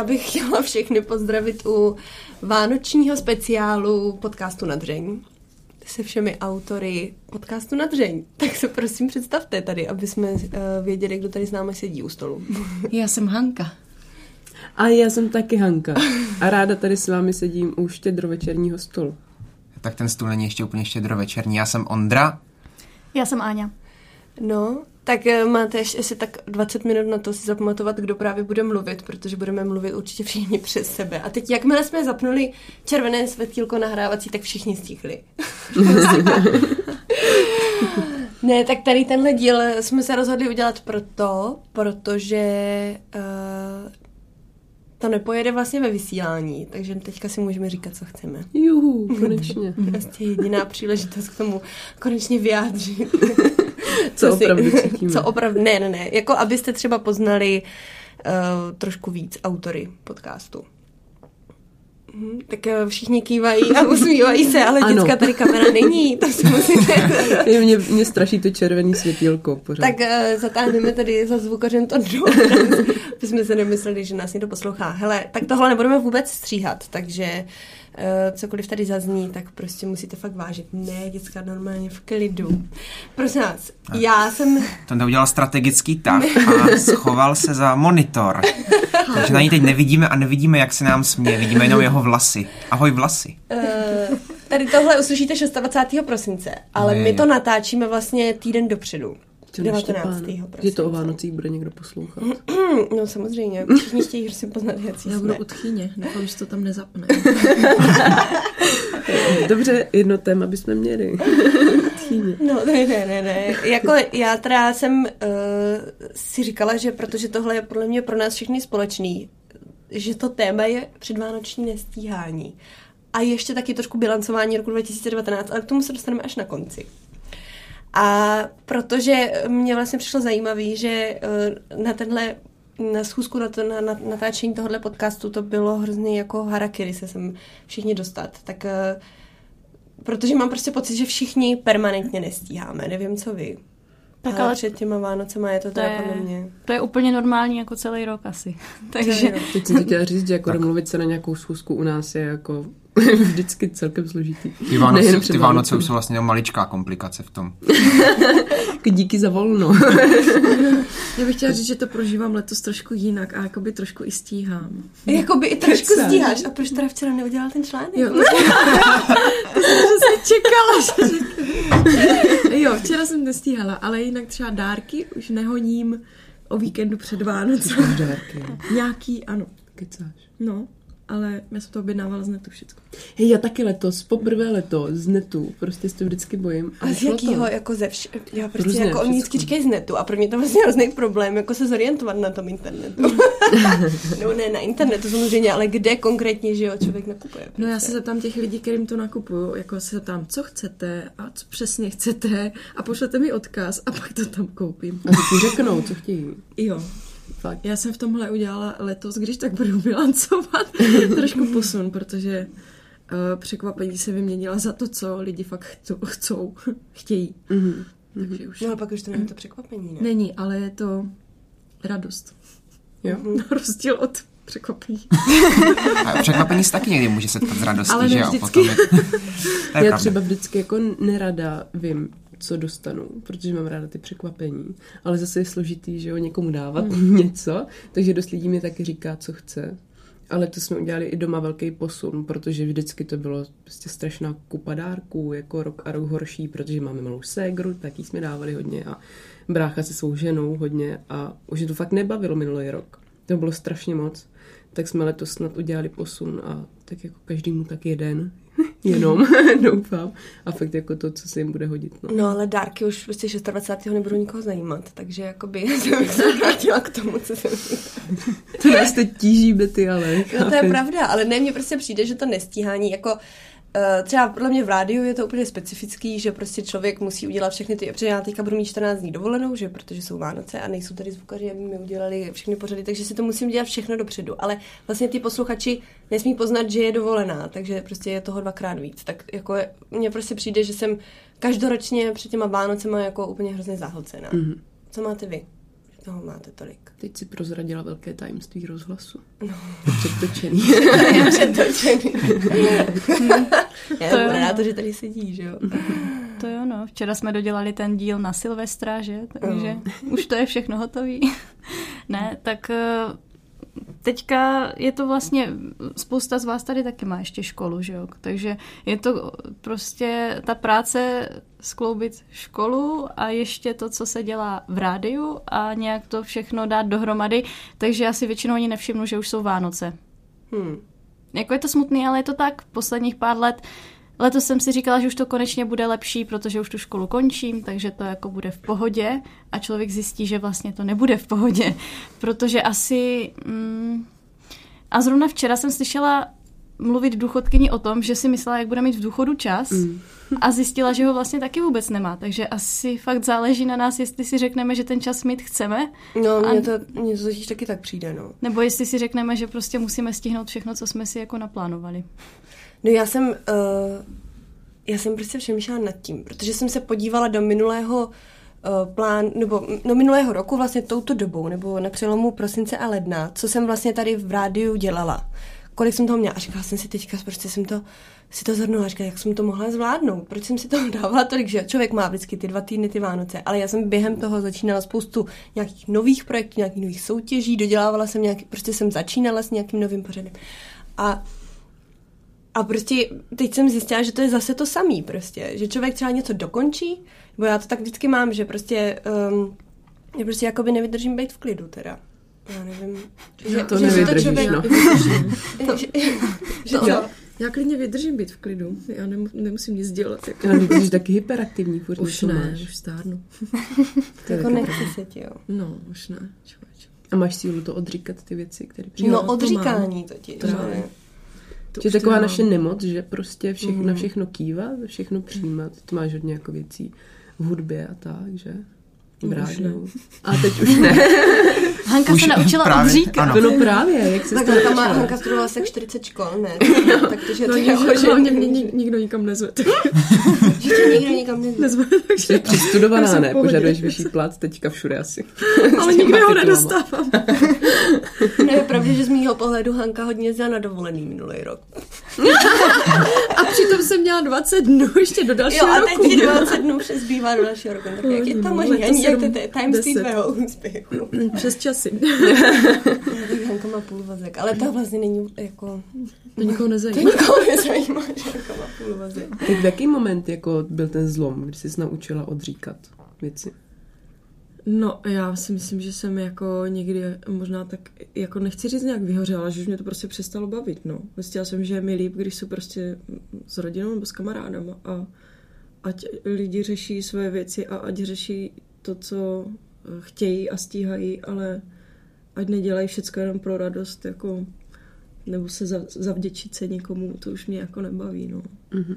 já bych chtěla všechny pozdravit u vánočního speciálu podcastu Nadřeň se všemi autory podcastu Nadřeň. Tak se prosím představte tady, aby jsme uh, věděli, kdo tady s námi sedí u stolu. Já jsem Hanka. A já jsem taky Hanka. A ráda tady s vámi sedím u štědrovečerního stolu. Tak ten stůl není ještě úplně štědrovečerní. Já jsem Ondra. Já jsem Áňa. No, tak eh, máte ještě tak 20 minut na to si zapamatovat, kdo právě bude mluvit, protože budeme mluvit určitě všichni přes sebe. A teď, jakmile jsme zapnuli červené světílko nahrávací, tak všichni stihli. ne, tak tady tenhle díl jsme se rozhodli udělat proto, protože uh, to nepojede vlastně ve vysílání, takže teďka si můžeme říkat, co chceme. Juhu, konečně. Prostě jediná příležitost k tomu konečně vyjádřit. Co, co opravdu cítíme. Co opravdu, ne, ne, ne. Jako abyste třeba poznali uh, trošku víc autory podcastu. Hmm, tak uh, všichni kývají a usmívají se, ale ano. děcka tady kamera není, to si musíte... mě, mě straší to červený světílko pořád. Tak uh, zatáhneme tady za zvukařem to. My jsme se nemysleli, že nás někdo poslouchá. Hele, tak tohle nebudeme vůbec stříhat, takže cokoliv tady zazní, tak prostě musíte fakt vážit. Ne, děcka, normálně v klidu. Prosím vás, tak. já jsem... Ten udělal strategický tak a schoval se za monitor. Takže na ní teď nevidíme a nevidíme, jak se nám směje. Vidíme jenom jeho vlasy. Ahoj vlasy. Uh, tady tohle uslyšíte 26. prosince, ale ne, my to natáčíme vlastně týden dopředu. 19. Že to o Vánocích bude někdo poslouchat. no samozřejmě. Všichni chtějí si poznat, jak Já budu u tchýně. Doufám, že to tam nezapne. Dobře, jedno téma bychom měli. No, ne, ne, ne, ne. Jako já teda jsem uh, si říkala, že protože tohle je podle mě pro nás všechny společný, že to téma je předvánoční nestíhání. A ještě taky trošku bilancování roku 2019, ale k tomu se dostaneme až na konci. A protože mě vlastně přišlo zajímavé, že eh, na tenhle na schůzku na, to, na, na natáčení tohohle podcastu to bylo hrozně jako harakiri se sem všichni dostat. Tak uh, protože mám prostě pocit, že všichni permanentně nestíháme. Nevím, co vy. Tak ale, ale před těma Vánocema je to, to teda je, podle mě. To je úplně normální jako celý rok asi. Takže... Teď jsem chtěla říct, že jako domluvit se na nějakou schůzku u nás je jako vždycky celkem složitý. Ty Vánoce, ty Vánoce už jsou vlastně maličká komplikace v tom. Díky za volno. Já bych chtěla říct, že to prožívám letos trošku jinak a jakoby trošku i stíhám. Jakoby i trošku Kecáš. stíháš. A proč teda včera neudělal ten článek? Jo. to jsem se čekala, že Jo, včera jsem nestíhala, ale jinak třeba dárky už nehoním o víkendu před Vánocem. Dárky. Nějaký, ano. Kecáš. No ale já jsem to objednávala z netu všechno. Hej, já taky letos, poprvé leto z netu, prostě se to vždycky bojím. A, a z jakého, jako ze vš... Já prostě Různě, jako oni vždycky říkají z netu a pro mě to vlastně hrozný problém, jako se zorientovat na tom internetu. no ne, na internetu samozřejmě, ale kde konkrétně, že jo, člověk nakupuje. Prostě. No já se zeptám těch lidí, kterým to nakupuju, jako se zeptám, co chcete a co přesně chcete a pošlete mi odkaz a pak to tam koupím. A řeknou, co chtějí. Jo. Fakt. Já jsem v tomhle udělala letos, když tak budu bilancovat, trošku posun, protože uh, překvapení se vyměnila za to, co lidi fakt chcou, chcou chtějí. Mm-hmm. Takže už... No ale pak už to není to překvapení, ne? Není, ale je to radost. Jo? Na rozdíl od překvapení. A překvapení se taky někdy může setkat s radostí, ale že jo? Potom je... je Já třeba vždycky jako nerada vím, co dostanu, protože mám ráda ty překvapení. Ale zase je složitý, že jo, někomu dávat mm. něco, takže dost lidí mi taky říká, co chce. Ale to jsme udělali i doma velký posun, protože vždycky to bylo prostě strašná kupa dárků, jako rok a rok horší, protože máme malou ségru, taky jsme dávali hodně a brácha se svou ženou hodně a už to fakt nebavilo minulý rok. To bylo strašně moc. Tak jsme letos snad udělali posun a tak jako každému tak jeden, jenom, doufám. A fakt jako to, co se jim bude hodit. No, no ale dárky už prostě 26. nebudou nikoho zajímat, takže jakoby jsem se vrátila k tomu, co jsem To nás teď tíží, Betty, ale... No to je pravda, ale ne, mně prostě přijde, že to nestíhání, jako třeba podle mě v rádiu je to úplně specifický, že prostě člověk musí udělat všechny ty, protože já teďka budu mít 14 dní dovolenou, že protože jsou Vánoce a nejsou tady zvukaři, aby mi udělali všechny pořady, takže si to musím dělat všechno dopředu. Ale vlastně ty posluchači nesmí poznat, že je dovolená, takže prostě je toho dvakrát víc. Tak jako mně prostě přijde, že jsem každoročně před těma Vánocema jako úplně hrozně zahlcená. Mm-hmm. Co máte vy? Toho máte tolik. Teď si prozradila velké tajemství rozhlasu. No. Předtočený. je přetočený. Já To jsem jo, ráda, no. že tady sedí, že jo. To jo, no. Včera jsme dodělali ten díl na Silvestra, že? Takže už to je všechno hotový. ne, tak eh, teďka je to vlastně, spousta z vás tady taky má ještě školu, že jo? Takže je to prostě ta práce skloubit školu a ještě to, co se dělá v rádiu a nějak to všechno dát dohromady, takže já si většinou ani nevšimnu, že už jsou Vánoce. Hmm. Jako je to smutný, ale je to tak. Posledních pár let Letos jsem si říkala, že už to konečně bude lepší, protože už tu školu končím, takže to jako bude v pohodě. A člověk zjistí, že vlastně to nebude v pohodě, protože asi... Mm, a zrovna včera jsem slyšela mluvit důchodkyni o tom, že si myslela, jak bude mít v důchodu čas mm. a zjistila, že ho vlastně taky vůbec nemá. Takže asi fakt záleží na nás, jestli si řekneme, že ten čas mít chceme, No, A- mně to, mně to totiž taky tak přijde, no. nebo jestli si řekneme, že prostě musíme stihnout všechno, co jsme si jako naplánovali. No já jsem, uh, já jsem prostě přemýšlela nad tím, protože jsem se podívala do minulého uh, plán, nebo no minulého roku vlastně touto dobou, nebo na přelomu prosince a ledna, co jsem vlastně tady v rádiu dělala. Kolik jsem toho měla. A říkala jsem si teďka, prostě jsem to, si to zhrnula, říkala, jak jsem to mohla zvládnout, proč jsem si toho dávala tolik, že člověk má vždycky ty dva týdny, ty Vánoce, ale já jsem během toho začínala spoustu nějakých nových projektů, nějakých nových soutěží, dodělávala jsem nějaký, prostě jsem začínala s nějakým novým pořadem. A a prostě teď jsem zjistila, že to je zase to samý prostě, že člověk třeba něco dokončí, bo já to tak vždycky mám, že prostě, um, prostě jakoby nevydržím být v klidu teda. Já nevím. Že, To že nevydržíš, člověk, no. že, že To, to, já klidně vydržím být v klidu. Já nem, nemusím nic dělat. Jako. Ale ty jsi taky hyperaktivní, furt Už ne, máš. už stárnu. To je jako taky nechci se ti, jo. No, už ne. Člověče. A máš sílu to odříkat ty věci, které přijde. No to odříkání totiž. Právě. že? To už taková naše nemoc, že prostě všechno, Mhm. na všechno kývat, všechno přijímat. Ty máš hodně jako věcí v hudbě a tak, že? Rádiu. A teď už ne. Hanka Už se naučila právě, odříkat. ano. No právě, jak se Tak to Hanka, má, Hanka studovala se 40 škol, ne? Takže No, to že, jako, že, hlavně mě nik, nikdo nikam nezve. tak že tě nikdo nikam nezve. nezve Jsi takže, přistudovaná, Já jsem ne? Požaduješ vyšší plat teďka všude asi. ale nikdy ho nedostávám. No je pravda, že z mýho pohledu Hanka hodně jezdila na dovolený minulý rok. A přitom jsem měla 20 dnů ještě do Jo, dalšího a roku. teď ti 20 dnů přes zbývá do dalšího roku. Tak jak je to No, možné? Ani jak to je tajemství 10. tvého úspěchu. Přes časy. Hanka má půlvazek, ale to vlastně není jako... To nikoho To nezajímá. nikoho nezajímá, že Hanka má půlvazek. Tak v jaký moment jako byl ten zlom, kdy jsi naučila odříkat věci? No, já si myslím, že jsem jako někdy možná tak, jako nechci říct nějak vyhořela, že už mě to prostě přestalo bavit, no. Zjistila jsem, že je mi líp, když jsou prostě s rodinou nebo s kamarádama a ať lidi řeší své věci a ať řeší to, co eh, chtějí a stíhají, ale ať nedělají všechno jenom pro radost, jako nebo se za, zavděčit se někomu, to už mě jako nebaví, no. Mhm.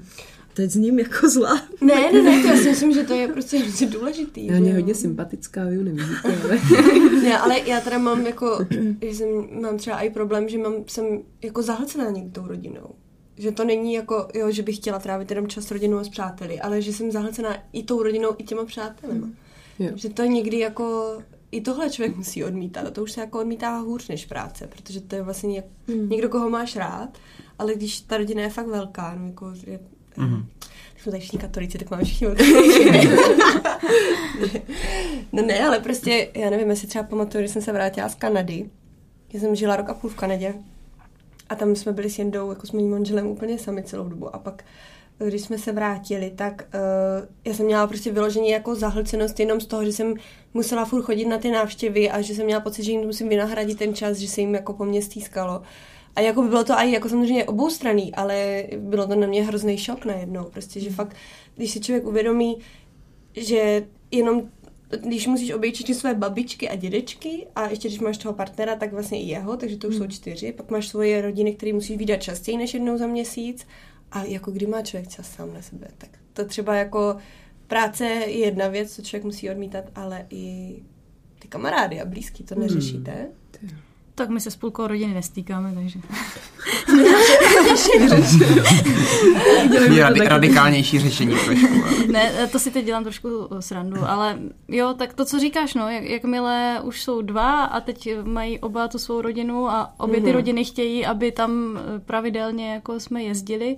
Teď s ním jako zlá. Ne, ne, ne, to já si myslím, že to je prostě hrozně důležitý. Já jo. hodně sympatická, vy nevidíte, ale... Ne, ale já teda mám jako, že jsem, mám třeba i problém, že mám, jsem jako zahlcená někdy tou rodinou. Že to není jako, jo, že bych chtěla trávit jenom čas s rodinou a s přáteli, ale že jsem zahlcená i tou rodinou, i těma přátelema. Jo. Že to někdy jako, i tohle člověk musí odmítat a to už se jako odmítá hůř než práce, protože to je vlastně jak, někdo, koho máš rád, ale když ta rodina je fakt velká, no jako, že, Mhm. tak jsme tady všichni katolíci, tak máme všichni No ne, ale prostě, já nevím, jestli třeba pamatuju, když jsem se vrátila z Kanady. Já jsem žila rok a půl v Kanadě. A tam jsme byli s Jendou, jako s mým manželem úplně sami celou dobu. A pak, když jsme se vrátili, tak uh, já jsem měla prostě vyloženě jako zahlcenost jenom z toho, že jsem musela furt chodit na ty návštěvy a že jsem měla pocit, že jim musím vynahradit ten čas, že se jim jako po mně stýskalo. A jako by bylo to i jako samozřejmě oboustranný, ale bylo to na mě hrozný šok najednou. Prostě, že fakt, když si člověk uvědomí, že jenom když musíš obejít všechny své babičky a dědečky a ještě když máš toho partnera, tak vlastně i jeho, takže to už jsou čtyři. Pak máš svoje rodiny, které musíš vidět častěji než jednou za měsíc. A jako kdy má člověk čas sám na sebe, tak to třeba jako práce je jedna věc, co člověk musí odmítat, ale i ty kamarády a blízký to neřešíte. Tak my se s půlkou rodiny nestýkáme, takže... Je radi- radikálnější řešení trošku. ale- Ne, to si teď dělám trošku srandu, ale jo, tak to, co říkáš, no, jak, jakmile už jsou dva a teď mají oba tu svou rodinu a obě ty rodiny chtějí, aby tam eh, pravidelně jako jsme jezdili,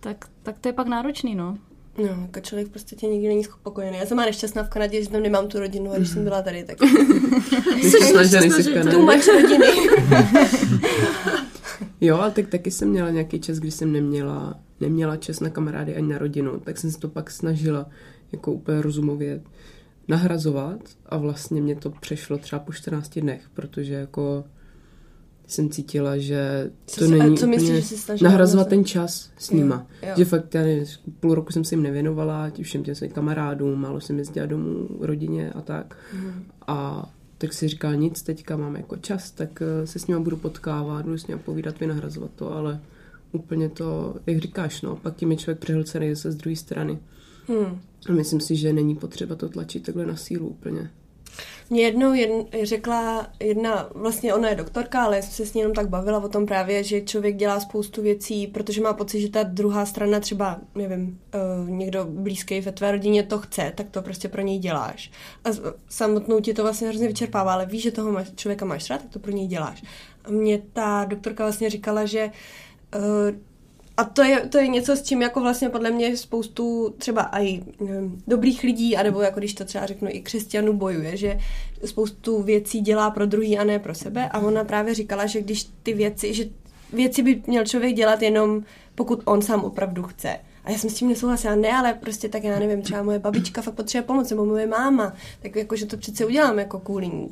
tak, tak to je pak náročný, no. No, jako člověk prostě tě nikdy není spokojený. Já jsem má nešťastná v Kanadě, že tam nemám tu rodinu a když jsem byla tady, tak jsi snažila, nejsi v tu Kanadě. máš rodiny. Jo, ale tak taky jsem měla nějaký čas, kdy jsem neměla, neměla čas na kamarády ani na rodinu, tak jsem se to pak snažila jako úplně rozumově nahrazovat a vlastně mě to přešlo třeba po 14 dnech, protože jako jsem cítila, že Co to jsi- a není co myslíš, že jsi snažila nahrazovat ten čas s nima. Jo, jo. Že fakt, já nevím, půl roku jsem se jim nevěnovala, tím všem těm svým kamarádům, málo jsem jezdila domů, rodině a tak. Mhm. A tak si říkala nic, teďka mám jako čas, tak eh, se s nima budu potkávat, budu s nima povídat, vynahrazovat to, ale úplně to, jak říkáš, no, pak tím je člověk přehlcený zase z druhé strany. Hmm. A myslím si, že není potřeba to tlačit takhle na sílu úplně. Mě jednou jedn, řekla jedna, vlastně ona je doktorka, ale já jsem se s ní jenom tak bavila o tom právě, že člověk dělá spoustu věcí, protože má pocit, že ta druhá strana třeba, nevím, uh, někdo blízký ve tvé rodině to chce, tak to prostě pro něj děláš. A samotnou ti to vlastně hrozně vyčerpává, ale víš, že toho máš, člověka máš rád, tak to pro něj děláš. A mě ta doktorka vlastně říkala, že uh, a to je, to je něco, s čím jako vlastně podle mě spoustu třeba i nevím, dobrých lidí, anebo jako když to třeba řeknu i křesťanů bojuje, že spoustu věcí dělá pro druhý a ne pro sebe. A ona právě říkala, že když ty věci, že věci by měl člověk dělat jenom pokud on sám opravdu chce. A já jsem s tím nesouhlasila, ne, ale prostě tak já nevím, třeba moje babička fakt potřebuje pomoc, nebo moje máma, tak jako, že to přece udělám jako kvůli ní.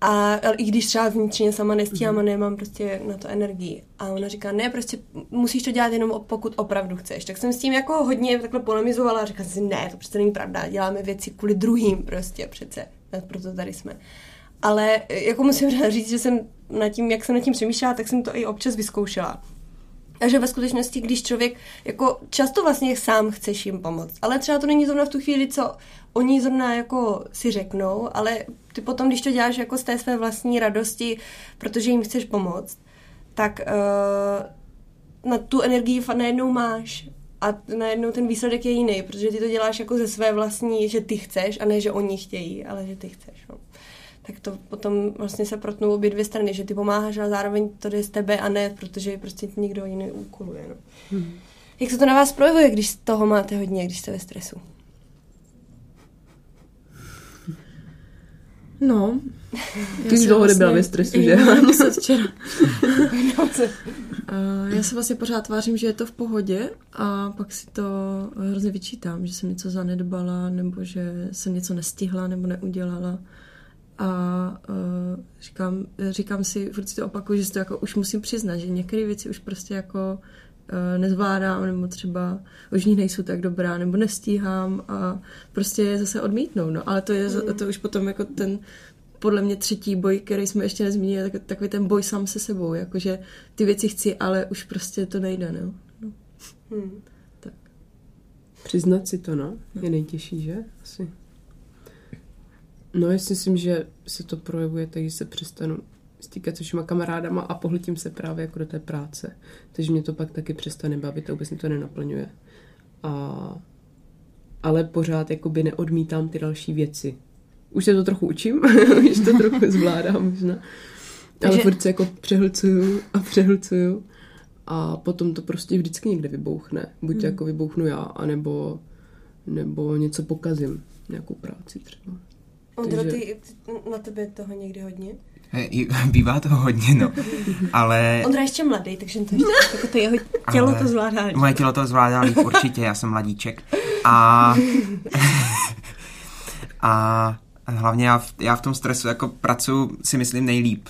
A i když třeba vnitřně sama nestíhám a nemám prostě na to energii. A ona říká, ne, prostě musíš to dělat jenom pokud opravdu chceš. Tak jsem s tím jako hodně takhle polemizovala a říkala si, ne, to přece není pravda, děláme věci kvůli druhým prostě přece. Proto tady jsme. Ale jako musím říct, že jsem nad tím, jak jsem nad tím přemýšlela, tak jsem to i občas vyzkoušela. A že ve skutečnosti, když člověk, jako často vlastně sám chceš jim pomoct, ale třeba to není zrovna v tu chvíli, co oni zrovna jako si řeknou, ale ty potom, když to děláš jako z té své vlastní radosti, protože jim chceš pomoct, tak uh, na tu energii najednou máš a najednou ten výsledek je jiný, protože ty to děláš jako ze své vlastní, že ty chceš a ne, že oni chtějí, ale že ty chceš. No. Tak to potom vlastně se protnou obě dvě strany, že ty pomáháš, ale zároveň to jde z tebe a ne, protože prostě tě někdo jiný úkoluje. No. Hmm. Jak se to na vás projevuje, když toho máte hodně, když jste ve stresu? No. Ty už dlouho nebyla ve stresu, že? Se včera. No, co? A já se vlastně pořád tvářím, že je to v pohodě a pak si to hrozně vyčítám, že jsem něco zanedbala nebo že jsem něco nestihla nebo neudělala. A uh, říkám, říkám si, furt si to opakuju, že si to jako už musím přiznat, že některé věci už prostě jako uh, nezvládám, nebo třeba už nich nejsou tak dobrá, nebo nestíhám a prostě je zase odmítnou. No. Ale to je za- to už potom jako ten podle mě třetí boj, který jsme ještě nezmínili, tak, takový ten boj sám se sebou, jakože ty věci chci, ale už prostě to nejde, no. no. Hmm. Tak. Přiznat si to, no, je nejtěžší, že? Asi. No, já si myslím, že se to projevuje tak, že se přestanu stýkat se všema kamarádama a pohltím se právě jako do té práce. Takže mě to pak taky přestane bavit a vůbec mě to nenaplňuje. A, ale pořád jakoby neodmítám ty další věci. Už se to trochu učím, už to trochu zvládám možná. Ale Takže- furt se jako přehlcuju a přehlcuju a potom to prostě vždycky někde vybouchne. Buď Hmm. jako vybouchnu já, anebo nebo něco pokazím, nějakou práci třeba. Ondro, Takže- ty, na tebe je toho někdy hodně? Bývá toho hodně, no. Ale Ondra je ještě mladý, takže to ještě, jako to jeho tělo Ale to zvládá. moje tělo to zvládá líp, určitě, já jsem mladíček. A, a hlavně já v, já v tom stresu jako pracuji si myslím nejlíp.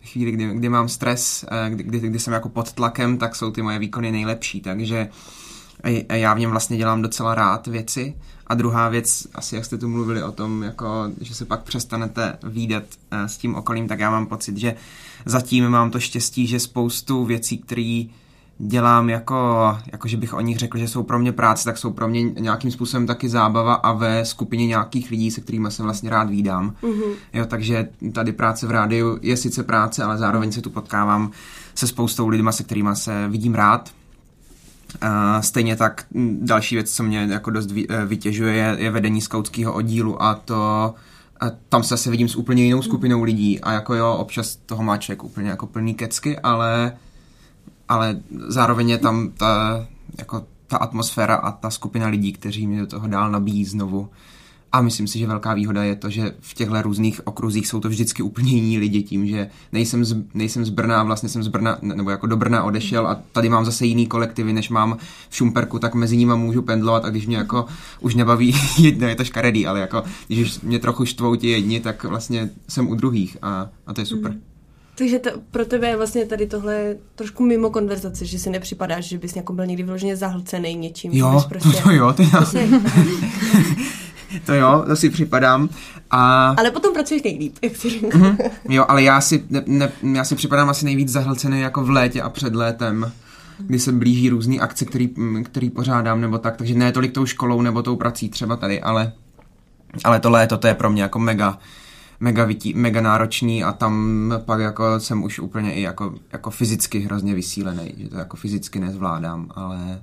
V chvíli, kdy, kdy mám stres, eh, kdy, kdy, kdy jsem jako pod tlakem, tak jsou ty moje výkony nejlepší, takže a já v něm vlastně dělám docela rád věci. A druhá věc, asi jak jste tu mluvili o tom, jako, že se pak přestanete výdat eh, s tím okolím, tak já mám pocit, že zatím mám to štěstí, že spoustu věcí, které dělám jako, jako, že bych o nich řekl, že jsou pro mě práce, tak jsou pro mě nějakým způsobem taky zábava a ve skupině nějakých lidí, se kterými se vlastně rád vídám. Mm-hmm. Jo, takže tady práce v rádiu je sice práce, ale zároveň se tu potkávám se spoustou lidma, se kterými se vidím rád. Stejně tak další věc, co mě jako dost eh, vytěžuje, je, je vedení skautského oddílu a to a tam se zase vidím s úplně jinou skupinou lidí a jako jo, občas toho má člověk úplně jako plný kecky, ale ale zároveň je tam ta, jako ta atmosféra a ta skupina lidí, kteří mi do toho dál nabíjí znovu. A myslím si, že velká výhoda je to, že v těchto různých okruzích jsou to vždycky úplně jiní lidi tím, že nejsem z, nejsem z Brna, vlastně jsem z Brna, nebo jako do Brna odešel a tady mám zase jiný kolektivy, než mám v Šumperku, tak mezi nimi můžu pendlovat a když mě jako už nebaví jedno, je to škaredý, ale jako když mě trochu štvou ti jedni, tak vlastně jsem u druhých a, a to je super. Mm. Takže to, pro tebe je vlastně tady tohle trošku mimo konverzace, že si nepřipadáš, že bys jako byl někdy vyloženě zahlcený něčím. Jo, prostě, to jo, ty to, to jo, to si připadám. A... Ale potom pracuješ nejlíp, jak si mm-hmm. Jo, ale já si, ne, ne, já si připadám asi nejvíc zahlcený jako v létě a před létem kdy se blíží různé akce, který, který pořádám nebo tak, takže ne tolik tou školou nebo tou prací třeba tady, ale, ale to léto to je pro mě jako mega, mega, vytí, mega náročný a tam pak jako jsem už úplně i jako, jako fyzicky hrozně vysílený, že to jako fyzicky nezvládám, ale...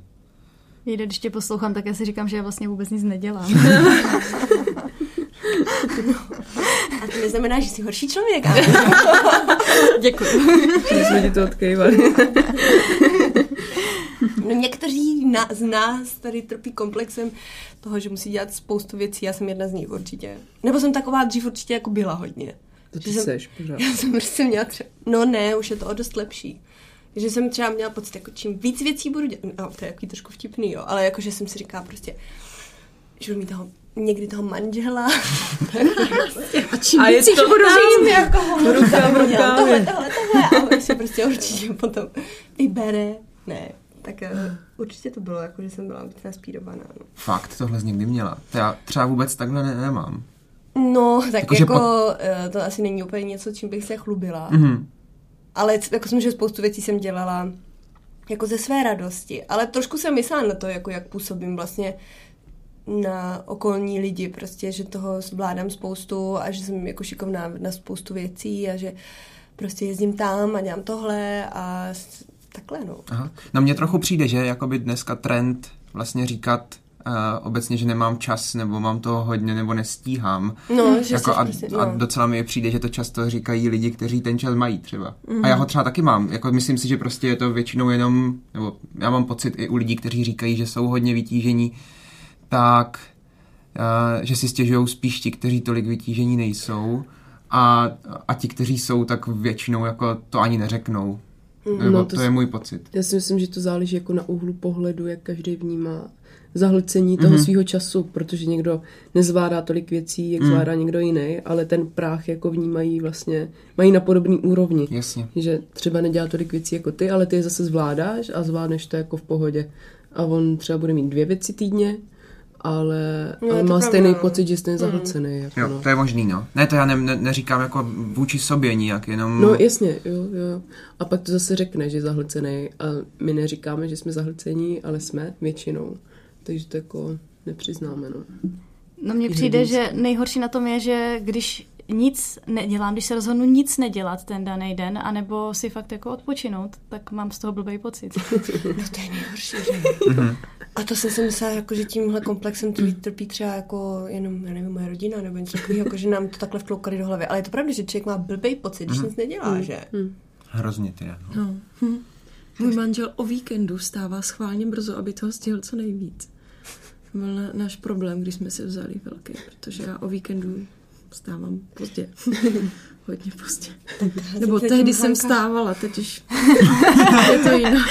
Jde, když tě poslouchám, tak já si říkám, že já vlastně vůbec nic nedělám. a to neznamená, že jsi horší člověk. Děkuji. Že jsme ti to odkejvali. No někteří na, z nás tady trpí komplexem toho, že musí dělat spoustu věcí. Já jsem jedna z nich určitě. Nebo jsem taková dřív určitě jako byla hodně. To ty jsem, seš, pořád. Já jsem prostě měla třeba... No ne, už je to o dost lepší. Že jsem třeba měla pocit, jako čím víc věcí budu dělat, no to je jaký trošku vtipný, jo, ale jako, že jsem si říkala prostě, že budu mít toho, někdy toho manžela. a čím a víc to budu říct, jako ruka v ruka. Tohle, tohle, tohle, a on si prostě určitě potom vybere. Ne, tak uh, určitě to bylo, jako, že jsem byla víc naspídovaná. No. Fakt, tohle jsi někdy měla. To já třeba vůbec takhle ne- nemám. No, tak jako, jako po... uh, to asi není úplně něco, čím bych se chlubila. Mm-hmm. Ale jako jsem, že spoustu věcí jsem dělala jako ze své radosti. Ale trošku jsem myslela na to, jako jak působím vlastně na okolní lidi, prostě, že toho zvládám spoustu a že jsem jako šikovná na spoustu věcí a že prostě jezdím tam a dělám tohle a takhle, no. Aha. Na mě trochu přijde, že jakoby dneska trend vlastně říkat uh, obecně, že nemám čas, nebo mám toho hodně, nebo nestíhám. No, že jako a, prostě, no. a docela mi přijde, že to často říkají lidi, kteří ten čas mají třeba. Mm. A já ho třeba taky mám. Jako myslím si, že prostě je to většinou jenom, nebo já mám pocit i u lidí, kteří říkají, že jsou hodně vytížení, tak uh, že si stěžují spíš ti, kteří tolik vytížení nejsou. A, a ti, kteří jsou, tak většinou jako to ani neřeknou. Nebo no, to, to je můj pocit. Já si myslím, že to záleží jako na úhlu pohledu, jak každý vnímá zahlcení toho mm-hmm. svého času, protože někdo nezvládá tolik věcí, jak mm. zvládá někdo jiný, ale ten práh jako vnímají vlastně, mají na podobný úrovni. Jasně. Že třeba nedělá tolik věcí jako ty, ale ty je zase zvládáš a zvládneš to jako v pohodě. A on třeba bude mít dvě věci týdně, ale, no, ale má pravda, stejný no. pocit, že jste zahlcený. Mm. Jako jo, no. to je možný, no. Ne, to já ne, ne, neříkám jako vůči sobě nijak, jenom... No jasně, jo, jo. A pak to zase řekne, že je zahlcený a my neříkáme, že jsme zahlcení, ale jsme většinou. Takže to jako nepřiznáme, no. No mně přijde, že nejhorší na tom je, že když nic nedělám, když se rozhodnu nic nedělat ten daný den, anebo si fakt jako odpočinout, tak mám z toho blbý pocit. No to je nejhorší, že? Mhm. A to jsem si myslela, jako, že tímhle komplexem trpí, trpí třeba jako jenom, já nevím, moje rodina nebo něco takového, jako, že nám to takhle vtloukali do hlavy. Ale je to pravda, že člověk má blbý pocit, když mm. nic nedělá, mm. že? Mm. Hrozně ty, no. no. Hm. Můj manžel o víkendu stává schválně brzo, aby toho stihl co nejvíc. To byl na, náš problém, když jsme se vzali velký, protože já o víkendu stávám pozdě. Hodně pozdě. Nebo tehdy jsem stávala, teď už je to jinak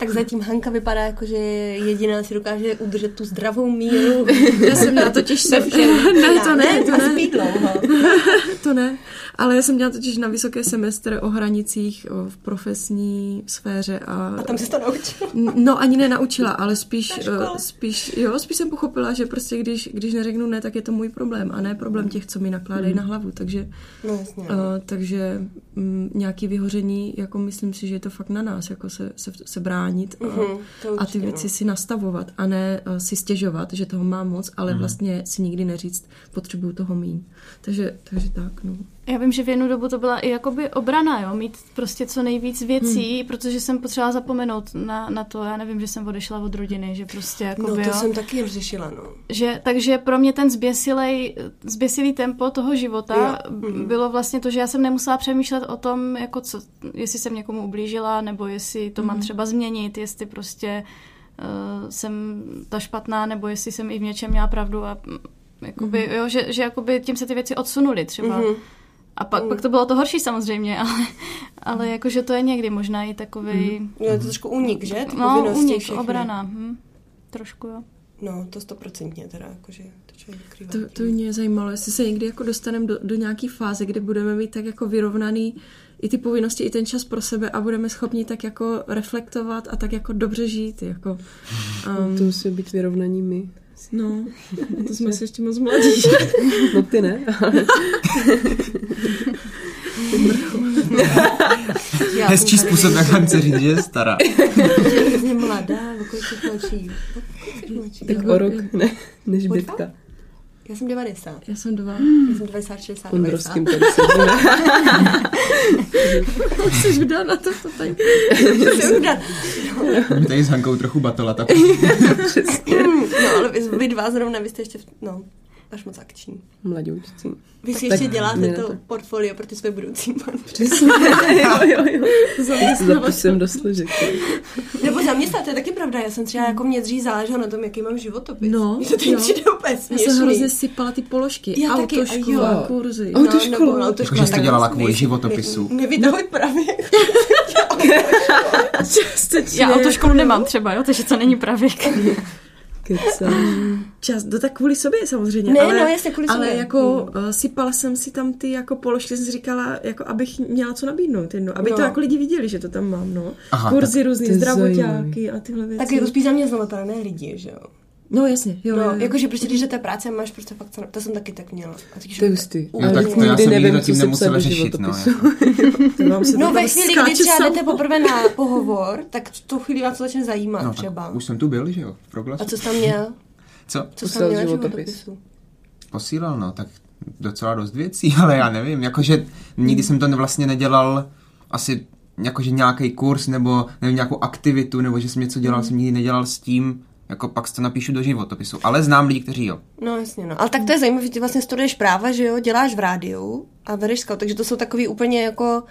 tak zatím Hanka vypadá jako, že jediná si dokáže udržet tu zdravou míru. Já jsem měla totiž... Se... ne, to ne, to ne. to ne. Ale já jsem měla totiž na vysoké semestr o hranicích v profesní sféře. A, a tam se to naučila? No ani nenaučila, ale spíš, uh, spíš, jo, spíš jsem pochopila, že prostě když, když neřeknu ne, tak je to můj problém a ne problém těch, co mi nakládají mm. na hlavu. Takže, no, jasně. Uh, takže mm, nějaký vyhoření, jako myslím si, že je to fakt na nás, jako se, se, se bránit a, Mhm, to a ty určitě, věci no. si nastavovat a ne uh, si stěžovat, že toho mám moc, ale vlastně si nikdy neříct, potřebuju toho míň. Takže, takže tak, no. Já vím, že v jednu dobu to byla i jakoby obrana, jo, mít prostě co nejvíc věcí, hmm. protože jsem potřebovala zapomenout na, na to, já nevím, že jsem odešla od rodiny, že prostě No jakoby, to jo, jsem taky řešila, no. že, takže pro mě ten zběsilej, zběsilý tempo toho života Jo. jo. bylo vlastně to, že já jsem nemusela přemýšlet o tom, jako co, jestli jsem někomu ublížila, nebo jestli to mám třeba změnit, jestli prostě uh, jsem ta špatná, nebo jestli jsem i v něčem měla pravdu a mm, jakoby, jo, že, že jakoby tím se ty věci odsunuly třeba. Mhm. A pak, pak to bylo to horší samozřejmě, ale, ale jakože to je někdy možná i takový, Jo, je to trošku únik, že? Ty no, povinnosti únik, všechny. obrana, hm, trošku jo. No, to stoprocentně teda, jakože to člověk vykrývá. To, to mě zajímalo, jestli se někdy jako dostaneme do, do nějaké fáze, kde budeme mít tak jako vyrovnaný i ty povinnosti, i ten čas pro sebe a budeme schopni tak jako reflektovat a tak jako dobře žít. Jako, um, To musí být vyrovnaní my. No, to jsme si ještě moc mladí. No ty ne, Hezčí způsob, jak vám chce říct, že je stará. Je hrozně mladá, o kolik mladší? Mladší? tak o rok ne, než? Bětka. Já jsem 90. Já jsem dva. Já jsem 90, 60, Ondrovským 90. tady sedíme. Jsi vdána to, to tady. Jsem udat. My tady s Hankou trochu batola, tak No, ale vy, vy dva zrovna, vy jste ještě, v, no, až moc akční. Mladoučcí. Vy si Tak ještě mě děláte to to. portfolio pro ty své budoucí manželky. Přesně. jo, jo, jo. Zapisem do složek. Nebo zaměstnat, to je taky pravda. Já jsem třeba jako mě dřív záleželo na tom, jaký mám životopis. No, Mně to teď přijde úplně Já jsem hrozně sypala ty položky. Já taky, a Autoškola, jo. kurzy. Au- autoškolu. No, autoškola, Jakože jste tak dělala kvůli životopisu. Ne, nevytahuj právě. Částečně. Já autoškolu nemám třeba, jo, takže to není pravěk. Keca. Čas, to tak kvůli sobě samozřejmě. Ne, ale, no, jasně, kvůli ale sobě. jako uh, sypala jsem si tam ty jako položky, jsem si říkala, jako abych měla co nabídnout, jedno, aby No. to jako lidi viděli, že to tam mám, no. Aha, Kurzy různý, zdravotáky a tyhle věci. Tak jako spíš zaměstnavatelé, ne lidi, že jo. No jasně, jo, No, jo, jo. jakože prostě, když jdete práce máš prostě fakt, to jsem taky tak měla. A teď, To je hustý. Ale tak to já nikdy jsem nevím, se psat nemusela řešit, no, se No ve chvíli, kdy třeba jdete poprvé na pohovor, tak tu chvíli vás to začne zajímat No, třeba. už jsem tu byl, že jo, v proglasu. A co jsi tam měl? Co? Co jsi tam Poslal měl na životopis. životopisu? Posílal, no, tak docela dost věcí, ale já nevím, jakože nikdy jsem to vlastně nedělal asi jakože nějaký kurz nebo nevím, nějakou aktivitu, nebo že jsem něco dělal, jsem nikdy nedělal s tím, jako pak to napíšu do životopisu. Ale znám lidi, kteří jo. No jasně, no. Ale tak to je zajímavé, že ty vlastně studuješ práva, že jo, děláš v rádiu a vedeš scout, takže to jsou takový úplně jako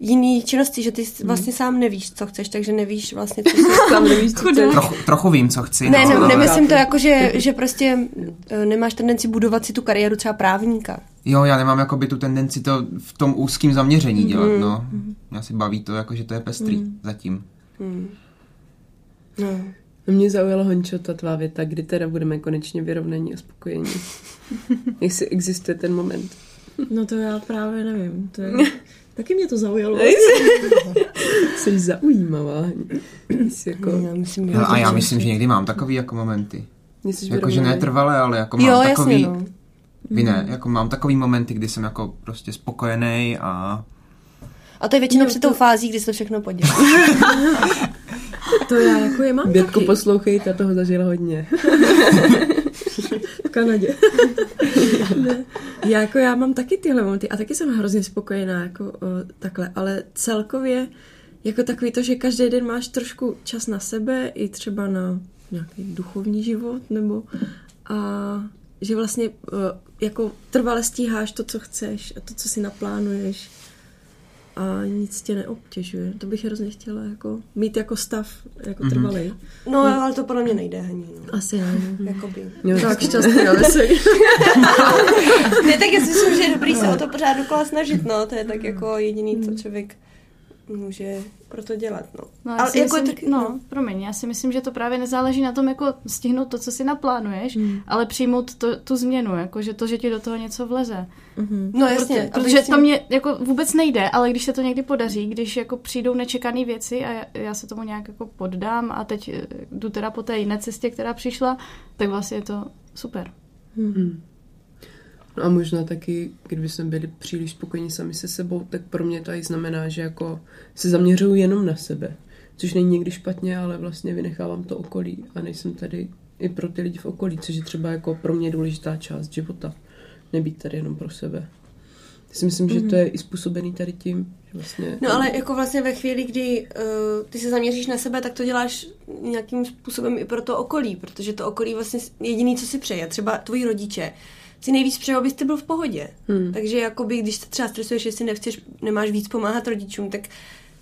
jiný činnosti, že ty vlastně sám nevíš, co chceš, takže nevíš vlastně, co jsi... Tam nevíš, co chceš. Trochu, trochu vím, co chci. Ne, no, ne, nemyslím to jako, že, že prostě eh, nemáš tendenci budovat si tu kariéru třeba právníka. Jo, já nemám jakoby tu tendenci to v tom úzkém zaměření dělat, Mhm. no. Mě si baví to, jako, že to je pestrý zatím. No. No mě zaujalo, Hončo, ta tvá věta, kdy teda budeme konečně vyrovnaní a spokojení. Jestli existuje ten moment. No to já právě nevím, to je... Taky mě to zaujalo. Jsi zaujímavá. Jsi jako... Já myslím, že... Hele, a já myslím, že někdy mám takový jako momenty. Jakože vyrovnaný. ne trvalé, ale jako mám Jo, takový... jasně, no. Vy ne, jako mám takový momenty, kdy jsem jako prostě spokojený a... A to je většinou před tou to- fází, kdy se to všechno podělá. To já jako je mám Bětko, taky poslouchej, ta toho zažila hodně. v Kanadě. ne. Já, jako já mám taky tyhle momenty a taky jsem hrozně spokojená jako uh, takhle, ale celkově jako takový to, že každý den máš trošku čas na sebe i třeba na nějaký duchovní život nebo a že vlastně uh, jako trvale stíháš to, co chceš a to, co si naplánuješ a nic tě neobtěžuje. To bych hrozně chtěla jako mít jako stav jako trvalý. No, ale to podle mě nejde ani, no. Asi ne. Jakoby. Jo, Tak šťastný a veselý. Ne, tak já si myslím, že je dobrý se o to pořád dokola snažit, no. To je tak jako jediný, co člověk může pro to dělat, no. No, já ale si jako myslím, tak, no, promiň, já si myslím, že to právě nezáleží na tom, jako stihnout to, co si naplánuješ, Hmm. ale přijmout to, tu změnu, jako že to, že ti do toho něco vleze. no jasně. Protože, protože to mě jako vůbec nejde, ale když se to někdy podaří, když jako přijdou nečekané věci a já, já se tomu nějak jako poddám a teď eh, jdu teda po té jiné cestě, která přišla, tak vlastně je to super. No a možná taky, kdyby jsme byli příliš spokojení sami se sebou, tak pro mě to i znamená, že jako se zaměřuju jenom na sebe. Což není někdy špatně, ale vlastně vynechávám to okolí a nejsem tady i pro ty lidi v okolí, což je třeba jako pro mě důležitá část života. Nebýt tady jenom pro sebe. Já si myslím, že to je i způsobený tady tím, že vlastně... No ale jako vlastně ve chvíli, kdy uh, ty se zaměříš na sebe, tak to děláš nějakým způsobem i pro to okolí, protože to okolí vlastně jediný, co si přeje. Třeba tvoji rodiče si nejvíc přeje, abys ty byl v pohodě. Hmm. Takže jakoby, když se třeba stresuješ, jestli nechceš, nemáš víc pomáhat rodičům, tak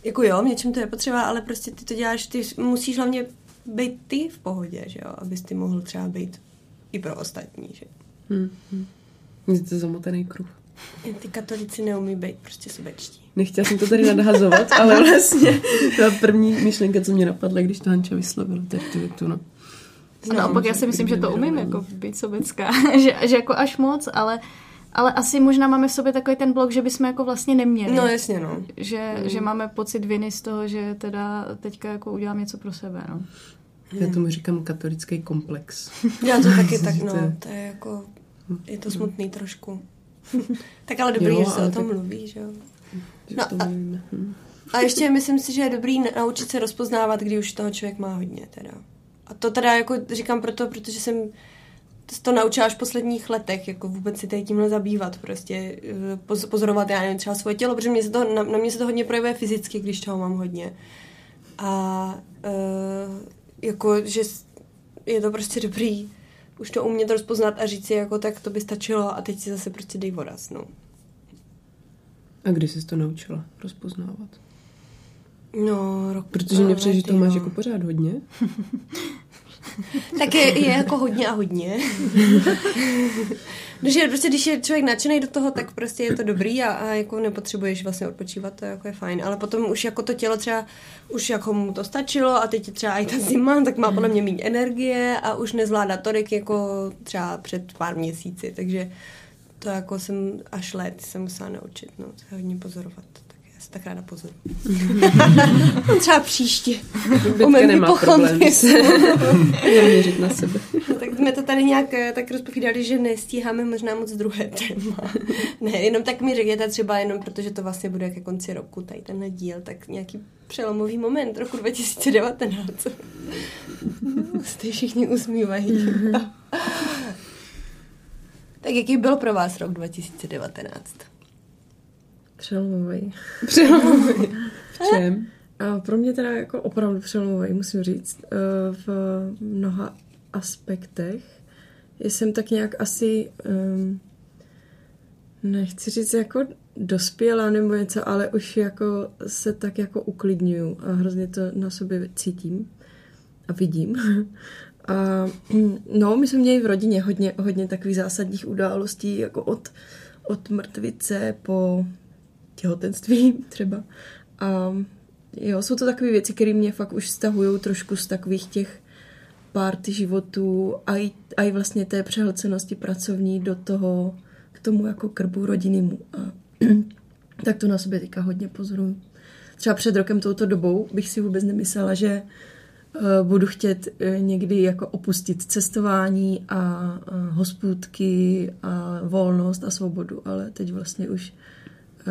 jako jo, v něčem to je potřeba, ale prostě ty to děláš, ty musíš hlavně být ty v pohodě, že jo, abys ty mohl třeba být i pro ostatní, že Hmm. hmm. Je to zamotaný kruh. Ty katolici neumí být prostě sobečtí. Nechtěla jsem to tady nadhazovat, ale vlastně ta první myšlenka, co mě napadla, když to Hanča vyslovila, tady tu větu, no. A naopak já si myslím, že to umím jako být sobecká, že, že jako až moc, ale ale asi možná máme v sobě takový ten blok, že bychom jako vlastně neměli. No jasně, no. Že, mm. že máme pocit viny z toho, že teda teďka jako udělám něco pro sebe, no. Já tomu říkám katolický komplex. Já to taky tak, no. To je jako, je to smutný trošku. tak ale dobrý, jo, že se o tom tak... mluví, že jo. No, a, hm. a ještě myslím si, že je dobrý naučit se rozpoznávat, kdy už toho člověk má hodně teda. A to teda jako říkám proto, protože jsem to naučila až v posledních letech, jako vůbec si tady tímhle zabývat, prostě eh, pozorovat, já nevím, třeba svoje tělo, protože mě se to, na, na mě se to hodně projevuje fyzicky, když toho mám hodně. A uh, jako, že je to prostě dobrý už to umět rozpoznat a říct si, jako tak to by stačilo a teď si zase prostě dej voraz, no. A kdy jsi to naučila rozpoznávat? No, rok. Protože mě přijde, že to máš jako pořád hodně. tak je, je jako hodně a hodně. Je, prostě, když je člověk nadšený do toho, tak prostě je to dobrý a, a jako nepotřebuješ vlastně odpočívat, to je, jako je fajn. Ale potom už jako to tělo třeba, už jako mu to stačilo a teď je třeba i ta zima, tak má podle mě méně energie a už nezvládá tolik jako třeba před pár měsíci, takže to jako jsem až let jsem musela naučit, no, to je hodně pozorovat se tak ráda pozoru. Třeba příště. Bětka nemá problém měřit na sebe. No, tak jsme to tady nějak eh, tak rozpovídali, že nestíháme možná moc druhé téma. ne, jenom tak mi řekněte třeba jenom, protože to vlastně bude ke konci roku, tady ten díl, tak nějaký přelomový moment roku 2019. Jste všichni usmívají. tak jaký byl pro vás rok 2019? Přelomový. Přelomový. V čem? A pro mě teda jako opravdu přelomový, musím říct, eh, v mnoha aspektech. Jsem tak nějak asi, um, nechci říct jako dospěla nebo něco, ale už jako se tak jako uklidňuju a hrozně to na sobě cítím a vidím. A no, my jsme měli v rodině hodně, hodně takových zásadních událostí, jako od, od mrtvice po těhotenství třeba. A jo, jsou to takové věci, které mě fakt už stahují trošku z takových těch párty životů a i, vlastně té přehlcenosti pracovní do toho, k tomu jako krbu rodinnému. A tak to na sobě teďka hodně pozoruju. Třeba před rokem touto dobou bych si vůbec nemyslela, že uh, budu chtět uh, někdy jako opustit cestování a hospůdky a volnost a svobodu, ale teď vlastně už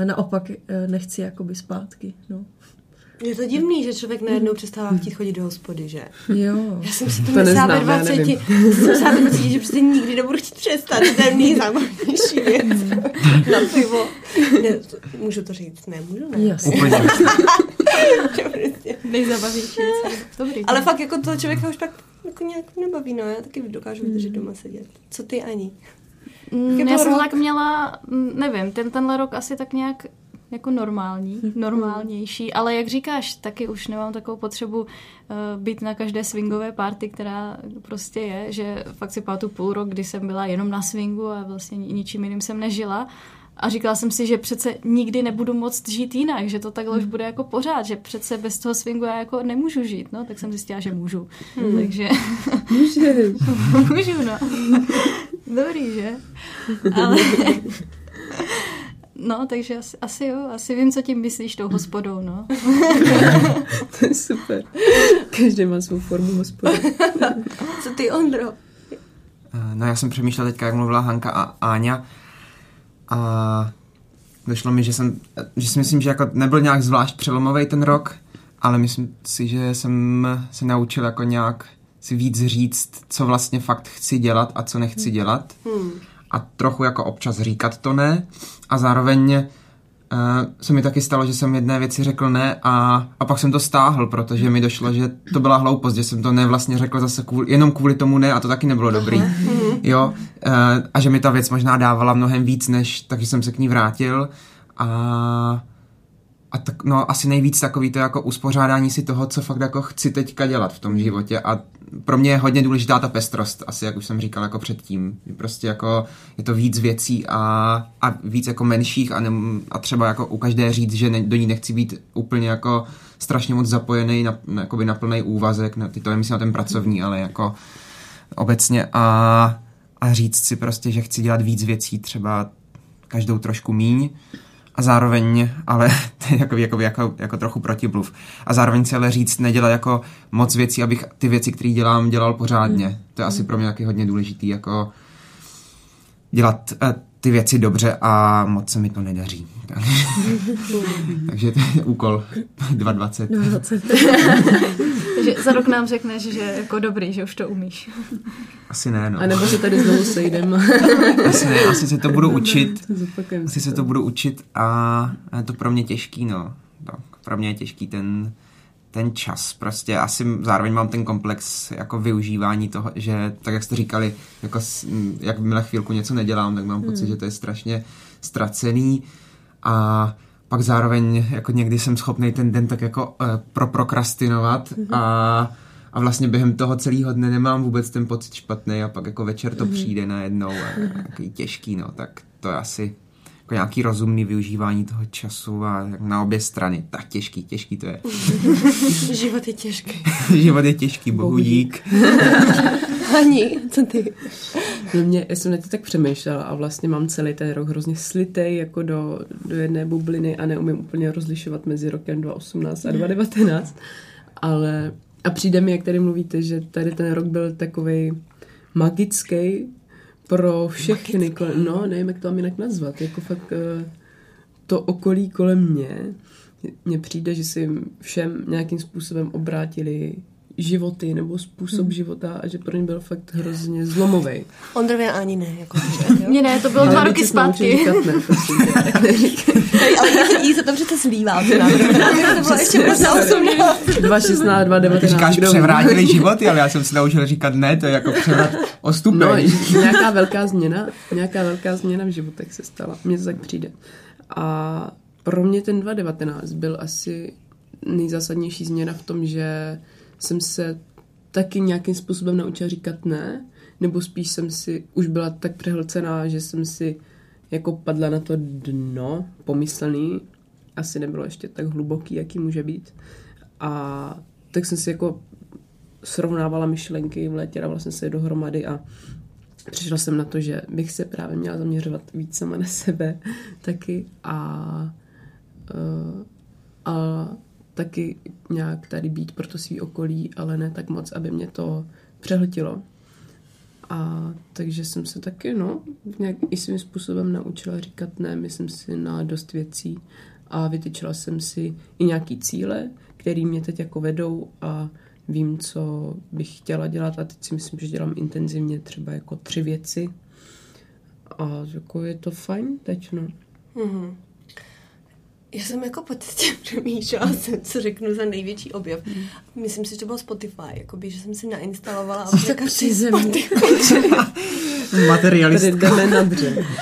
naopak eh, nechci jakoby zpátky, no. Je to divný, že člověk najednou přestává chtít chodit do hospody, že? Jo. Já jsem si to, to myslela ve 20, jsem myslela ve 20, že prostě nikdy nebudu chtít přestat. To je nejzábavnější věc. Na pivo. Ne, to, můžu to říct? Ne, můžu ne. Jasně. Nejzábavnější věc. Dobrý. Ale fakt jako to člověka už pak jako nějak nebaví, no. Já taky dokážu vydržet doma sedět. Co ty ani? Mm, já jsem rok? tak měla, mm, nevím, ten, tenhle rok asi tak nějak jako normální, normálnější, ale jak říkáš, taky už nemám takovou potřebu uh, být na každé swingové party, která prostě je, že fakt si pamatuju půl rok, kdy jsem byla jenom na swingu a vlastně ničím jiným jsem nežila a říkala jsem si, že přece nikdy nebudu moc žít jinak, že to takhle už hmm. bude jako pořád, že přece bez toho swingu já jako nemůžu žít, no, tak jsem zjistila, že můžu. Hmm. Takže... Můžeš. můžu, no. Dobrý, že? Ale... No, takže asi, asi jo, asi vím, co tím myslíš tou hospodou, no. to je super. Každý má svou formu hospody. co ty, Ondro? No já jsem přemýšlel teďka, jak mluvila Hanka a Áňa, a došlo mi, že jsem, že si myslím, že jako nebyl nějak zvlášť přelomový ten rok, ale myslím si, že jsem se naučil jako nějak si víc říct, co vlastně fakt chci dělat a co nechci dělat. Hmm. A trochu jako občas říkat to ne. A zároveň uh, se mi taky stalo, že jsem jedné věci řekl ne a, a pak jsem to stáhl, protože mi došlo, že to byla hloupost, že jsem to ne vlastně řekl zase kvůli, jenom kvůli tomu ne a to taky nebylo dobrý. Hmm. Jo, uh, a že mi ta věc možná dávala mnohem víc, než takže jsem se k ní vrátil a a tak, no, asi nejvíc takový to jako uspořádání si toho, co fakt jako chci teďka dělat v tom životě a pro mě je hodně důležitá ta pestrost, asi jak už jsem říkal jako předtím. Prostě jako je to víc věcí a, a víc jako menších a, ne, a třeba jako u každé říct, že ne, do ní nechci být úplně jako strašně moc zapojený na, na, jakoby na plný úvazek, na, ty to myslím na ten pracovní, ale jako obecně a, a říct si prostě, že chci dělat víc věcí, třeba každou trošku míň a zároveň, ale to je jako, jako, jako, jako trochu protibluv. A zároveň si ale říct, nedělat jako moc věcí, abych ty věci, které dělám, dělal pořádně. Mm. To je asi pro mě taky hodně důležitý, jako dělat uh, ty věci dobře a moc se mi to nedaří. Takže to je úkol 2.20. 2.20. Takže za rok nám řekneš, že jako dobrý, že už to umíš. Asi ne, no. A nebo se tady znovu sejdeme. asi ne, asi se to budu učit. Asi se to budu učit a je to pro mě těžký, no. no pro mě je těžký ten, ten čas. Prostě asi zároveň mám ten komplex jako využívání toho, že tak jak jste říkali, jako jak na chvílku něco nedělám, tak mám pocit, hmm. že to je strašně ztracený a pak zároveň jako někdy jsem schopný ten den tak jako uh, proprokrastinovat mm-hmm. a, a vlastně během toho celého dne nemám vůbec ten pocit špatný a pak jako večer to mm-hmm. přijde najednou a takový těžký, no, tak to je asi jako nějaký rozumný využívání toho času a na obě strany. Tak těžký, těžký to je. Život je těžký. Život je těžký, bohu dík. Ani, co ty? No mě, já jsem na to tak přemýšlela a vlastně mám celý ten rok hrozně slitej jako do, do jedné bubliny a neumím úplně rozlišovat mezi rokem 2018 a 2019. Ale a přijde mi, jak tady mluvíte, že tady ten rok byl takový magický pro všechny. Kolem, no, nevím, jak to mám jinak nazvat. Jako fakt eh, to okolí kolem mě mně přijde, že si všem nějakým způsobem obrátili životy nebo způsob hmm. života a že pro ně byl fakt hrozně zlomový. Ondrově ani ne. Jako Mně ne, to bylo dva roky zpátky. Říkat ne, prosím, ale jí se to přece zlívá. To bylo ještě 2.16, 2.19. Ty říkáš, převrátili životy, ale já jsem si naučil říkat ne, to je jako převrat o stupeň. No, nějaká velká změna, nějaká velká změna v životech se stala. Mně to tak přijde. A pro mě ten 2019 byl asi nejzásadnější změna v tom, že jsem se taky nějakým způsobem naučila říkat ne, nebo spíš jsem si už byla tak přehlcená, že jsem si jako padla na to dno pomyslný, asi nebylo ještě tak hluboký, jaký může být. A tak jsem si jako srovnávala myšlenky, vletěla vlastně se dohromady a přišla jsem na to, že bych se právě měla zaměřovat víc sama na sebe taky a, uh, a taky nějak tady být pro to svý okolí, ale ne tak moc, aby mě to přehltilo. A takže jsem se taky, no, nějak i svým způsobem naučila říkat ne, myslím si, na dost věcí a vytyčila jsem si i nějaký cíle, které mě teď jako vedou a vím, co bych chtěla dělat a teď si myslím, že dělám intenzivně třeba jako tři věci a jako je to fajn teď, no. Mm-hmm. Já jsem jako po cestě přemýšlela, co řeknu za největší objev. Myslím si, že to bylo Spotify, jakoby, že jsem si nainstalovala aplikaci Spotify. Materialist. Tady jdeme na dře.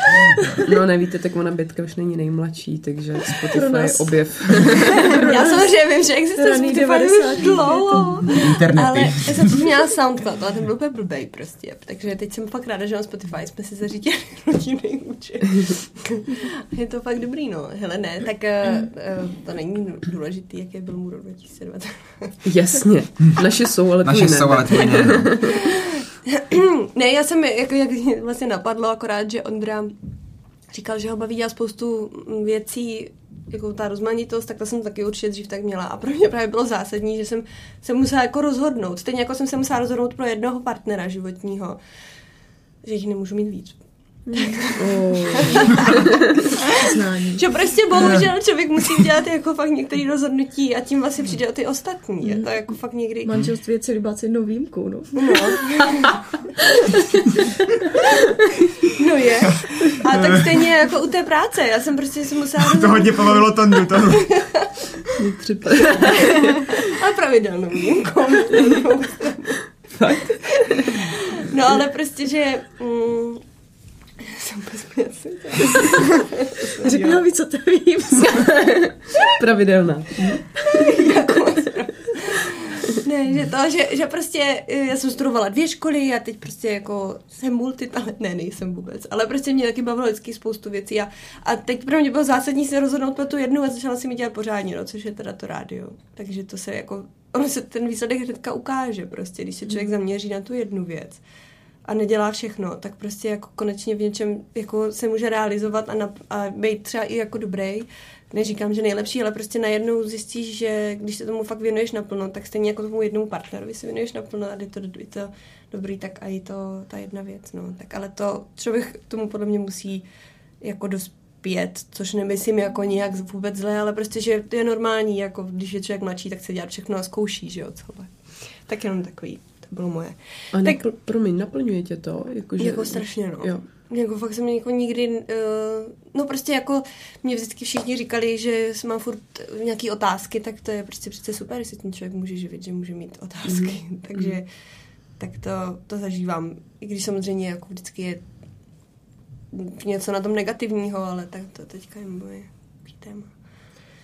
No nevíte, tak ona Bětka už není nejmladší, takže Spotify je objev. Já samozřejmě vím, že existuje Spotify už dlouho. Internety. Ale já jsem to měla SoundCloud, ale ten byl úplně blbej prostě. Takže teď jsem fakt ráda, že mám Spotify, jsme si zařídili rodinný účet. je to fakt dobrý, no. Hele, ne, tak to není důležitý, jaký byl můj rok 2020. Jasně, naše jsou, ale Naše jsou, ale tvůj ne. No. ne, já jsem, jak, jak vlastně napadlo, akorát, že Ondra říkal, že ho baví dělat spoustu věcí, jako ta rozmanitost, tak to jsem taky určitě dřív tak měla. A pro mě právě bylo zásadní, že jsem se musela jako rozhodnout. Stejně jako jsem se musela rozhodnout pro jednoho partnera životního, že jich nemůžu mít víc. Oh. Že prostě bohužel člověk musí dělat jako fakt některé rozhodnutí a tím vlastně přijde o ty ostatní. Je to jako fakt někdy... Manželství je celibát s jednou výjimkou, no. No. no je. A tak stejně jako u té práce. Já jsem prostě si musela... To hodně pobavilo Tondu. To... Ale pravidelnou výjimkou. Fakt? No ale prostě, že... Mm, jsem asi... Řekněla mi, co to výjimka. Pravidelná. Ne, že to, že, že prostě eh, já jsem studovala dvě školy a teď prostě jako jsem multitalent, ne, nejsem vůbec, ale prostě mě taky bavilo vždycky spoustu věcí a, a teď pro mě bylo zásadní se rozhodnout pro tu jednu a začala si mi dělat pořádně, no, což je teda to rádio. Takže to se jako, ono se ten výsledek hnedka ukáže prostě, když se člověk zaměří na tu jednu věc a nedělá všechno, tak prostě jako konečně v něčem jako se může realizovat a, na, a být třeba i jako dobrý. Neříkám, že nejlepší, ale prostě najednou zjistíš, že když se tomu fakt věnuješ naplno, tak stejně jako tomu jednomu partnerovi se věnuješ naplno a je to, je to dobrý, tak a i to ta jedna věc. No. Tak ale to člověk tomu podle mě musí jako dospět, což nemyslím jako nějak vůbec zle, ale prostě, že to je normální, jako když je člověk mladší, tak se dělat všechno a zkouší, že jo, celé. Tak jenom takový, to bylo moje. A Tak- napl- promiň, naplňuje tě to? Jako, že, Jako strašně, no. Jo. Jako fakt jsem jako nikdy, uh, no prostě jako mě vždycky všichni říkali, že mám furt nějaký otázky, tak to je prostě přece super, jestli ten člověk může živit, že může mít otázky, mm. takže tak to, to zažívám, i když samozřejmě jako vždycky je něco na tom negativního, ale tak to teďka je moje téma.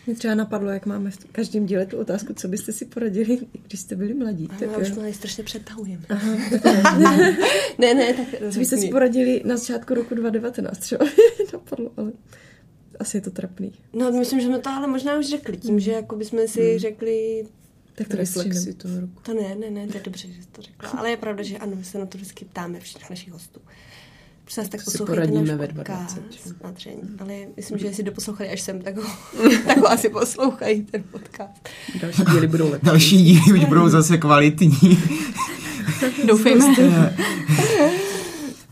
Mě třeba napadlo, jak máme v každém díle tu otázku, co byste si poradili, když jste byli mladí. Tak Tak, já už to tady strašně přetahujeme. Aha, ne, ne, tak co byste si poradili na začátku roku 2019 třeba napadlo, ale asi je to trapný. No, myslím, že jsme to ale možná už řekli, tím, že jako bychom si řekli Tak to Reflexi toho roku. To ne, ne, ne, to je dobře, že jsi to řekla. Ale je pravda, že ano, my se na to vždycky ptáme všech našich hostů. Nás tak poslouchejte náš ve podcast 22, že? na dřeň. Ale myslím, že jestli doposlouchali až sem, tak ho, tak ho asi poslouchají ten podcast. Další díly budou lepší. Další díly už budou zase kvalitní. Doufejme.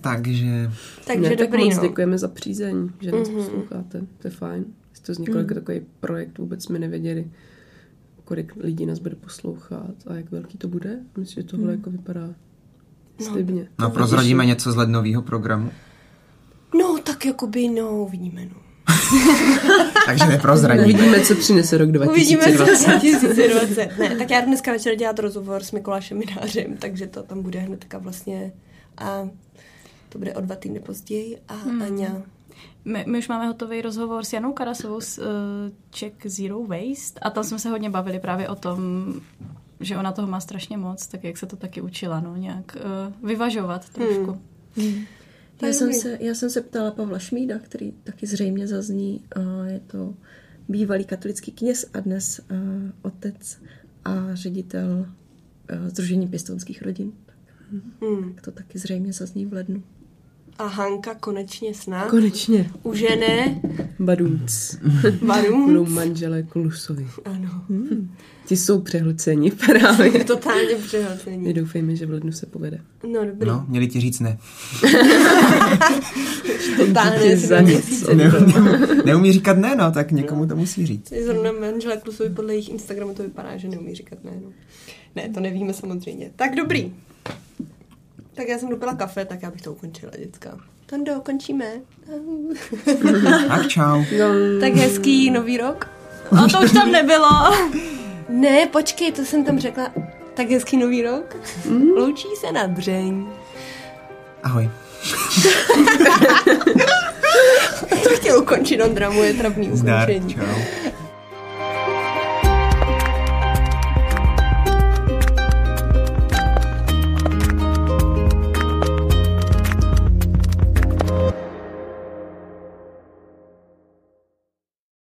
Takže Takže ne, tak dobrý, moc no. děkujeme za přízeň, že nás Mhm. posloucháte. To je fajn. Že to vzniklo jako takový projekt, vůbec jsme nevěděli, kolik lidí nás bude poslouchat a jak velký to bude. Myslím, že tohle jako vypadá slibně. no, prozradíme něco z lednového programu. No, tak jakoby, no, uvidíme, no. Takže neprozradíme. Uvidíme, co přinese rok Uvidíme 2020. 2020. Ne, tak já dneska večer dělat rozhovor s Mikulášem Minářem, takže to tam bude hnedka vlastně a to bude o dva týdny později a hmm. Aňa My, my už máme hotový rozhovor s Janou Karasovou z uh, Czech Zero Waste a tam jsme se hodně bavili právě o tom, že ona toho má strašně moc, tak jak se to taky učila, no, nějak uh, vyvažovat trošku. Hmm. Je Já jsem, se, já jsem se ptala Pavla Šmída, který taky zřejmě zazní. A je to bývalý katolický kněz a dnes uh, otec a ředitel uh, Združení pěstounských rodin. hmm. Tak to taky zřejmě zazní v lednu. A Hanka konečně snad Konečně. u žene Badunc. Varun. Budou manželé Klusovi. Ano, Ti jsou přehlceni právě. totálně My přehlcení. doufejme, že v lednu se povede. No dobrý, No, měli ti říct ne. to táhne Díky si za nic. měsíce. ne neumí říkat ne, no, tak někomu to musí říct. Zrovna manželé Klusovi podle jejich Instagramu to vypadá, že neumí říkat ne. No. Ne, to nevíme samozřejmě. Tak dobrý. Tak já jsem dopila kafe, tak já bych to ukončila, děcka. Tando, končíme. Tak čau. tak hezký nový rok. A to už tam nebylo. Ne, počkej, to jsem tam řekla. Tak hezký nový rok. Loučí se na dřeň. Ahoj. To chtěl ukončit, on dramuje trapný Zdar. ukončení. Čau.